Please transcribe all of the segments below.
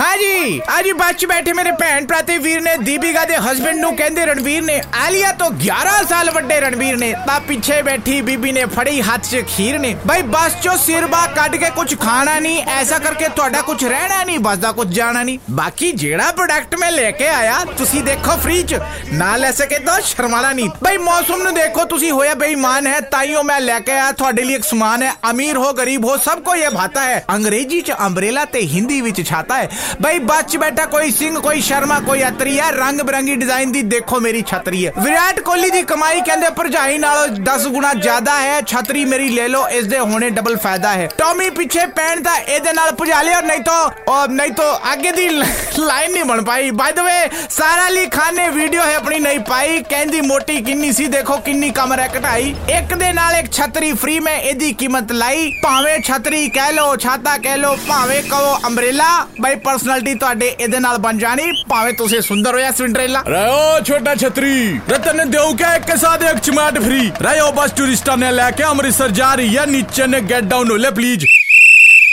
ਹਾਂਜੀ ਅੱਜ ਬੱਚ ਬੈਠੇ ਮੇਰੇ ਭੈਣ ਭਰਾਤੇ ਵੀਰ ਨੇ ਦੀਪਿਕਾ ਦੇ ਹਸਬੰਡ ਨੂੰ ਕਹਿੰਦੇ ਰਣਵੀਰ ਨੇ ਆਲੀਆ ਤੋਂ 11 ਸਾਲ ਵੱਡੇ ਰਣਵੀਰ ਨੇ, ਤਾਂ ਪਿੱਛੇ ਬੈਠੀ ਬੀਬੀ ਨੇ ਫੜੀ ਹੱਥ 'ਚ ਖੀਰ ਨੇ। ਭਾਈ ਬਸ ਚੋ ਸਿਰਬਾ ਕੱਢ ਕੇ ਕੁਝ ਖਾਣਾ ਨਹੀਂ, ਐਸਾ ਕਰਕੇ ਤੁਹਾਡਾ ਕੁਝ ਰਹਿਣਾ ਨਹੀਂ, ਬਸ ਦਾ ਕੁਝ ਜਾਣਾ ਨਹੀਂ। ਬਾਕੀ ਜਿਹੜਾ ਪ੍ਰੋਡਕਟ ਮੈਂ ਲੈ ਕੇ ਆਇਆ, ਤੁਸੀਂ ਦੇਖੋ ਫ੍ਰੀ 'ਚ, ਨਾ ਲੈ ਸਕੇ ਤਾਂ ਸ਼ਰਮਾਣਾ ਨਹੀਂ। ਭਾਈ ਮੌਸਮ ਨੂੰ ਦੇਖੋ, ਤੁਸੀਂ ਹੋਇਆ ਬੇਈਮਾਨ ਹੈ, ਤਾਈਓ ਮੈਂ ਲੈ ਕੇ ਆਇਆ, ਤੁਹਾਡੇ ਲਈ ਇੱਕ ਸਮਾਨ ਹੈ, ਅਮੀਰ ਹੋ, ਗਰੀਬ ਹੋ, ਸਭ ਕੋ ਇਹ ਭਾਤਾ ਹੈ। ਅੰਗਰੇਜ਼ੀ 'ਚ ਅੰਬ੍ਰੇਲਾ ਤੇ ਹਿੰਦੀ ਵਿੱਚ ਛਾਤਾ ਹੈ। भाई बच बैठा कोई सिंह कोई शर्मा कोई अतरी है रंग बिरंगी डिजाइन दी देखो मेरी छतरी है विराट कोहली दी कमाई कहंदे भरजाई नालों 10 गुना ज्यादा है छतरी मेरी ले लो इस दे होने डबल फायदा है टॉमी पीछे पैण दा ਇਹਦੇ ਨਾਲ ਭਜਾ ਲਿਆ ਨਹੀਂ तो और नहीं तो आगे दी लाइन नहीं बन पाई बाय द वे सारा अली खान ने वीडियो है अपनी नहीं पाई ਕਹਿੰਦੀ ਮੋਟੀ ਕਿੰਨੀ ਸੀ ਦੇਖੋ ਕਿੰਨੀ ਕਮਰ ਹੈ ਘਟਾਈ ਇੱਕ ਦੇ ਨਾਲ ਇੱਕ ਛਤਰੀ ਫ੍ਰੀ ਮੈਂ ਇਹਦੀ ਕੀਮਤ ਲਾਈ ਭਾਵੇਂ ਛਤਰੀ ਕਹਿ ਲੋ ਛਾਤਾ ਕਹਿ ਲੋ ਭਾਵੇਂ ਕਹੋ ਅੰਬ੍ਰੇਲਾ ਬਈ ਪਰਸਨੈਲਿਟੀ ਤੁਹਾਡੇ ਇਹਦੇ ਨਾਲ ਬਣ ਜਾਣੀ ਭਾਵੇਂ ਤੁਸੀਂ ਸੁੰਦਰ ਹੋ ਜਾਂ ਸਿੰਡਰੇਲਾ ਰਹਿਓ ਛੋਟਾ ਛਤਰੀ ਰਤਨ ਦੇਉ ਕੇ ਇੱਕ ਸਾਥ ਇੱਕ ਚਮਾਟ ਫਰੀ ਰਹਿਓ ਬਸ ਟੂਰਿਸਟਾਂ ਨੇ ਲੈ ਕੇ ਅੰਮ੍ਰਿਤਸਰ ਜਾ ਰਹੀ ਹੈ ਨੀਚੇ ਨੇ ਗੈਟ ਡਾਊਨ ਹੋ ਲੈ ਪਲੀਜ਼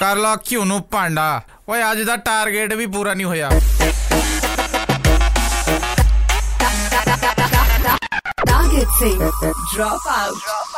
ਕਰ ਲਾ ਕਿਉਂ ਨੂੰ ਭਾਂਡਾ ਓਏ ਅੱਜ ਦਾ ਟਾਰਗੇਟ ਵੀ ਪੂਰਾ ਨਹੀਂ ਹੋਇਆ Target safe. Drop out.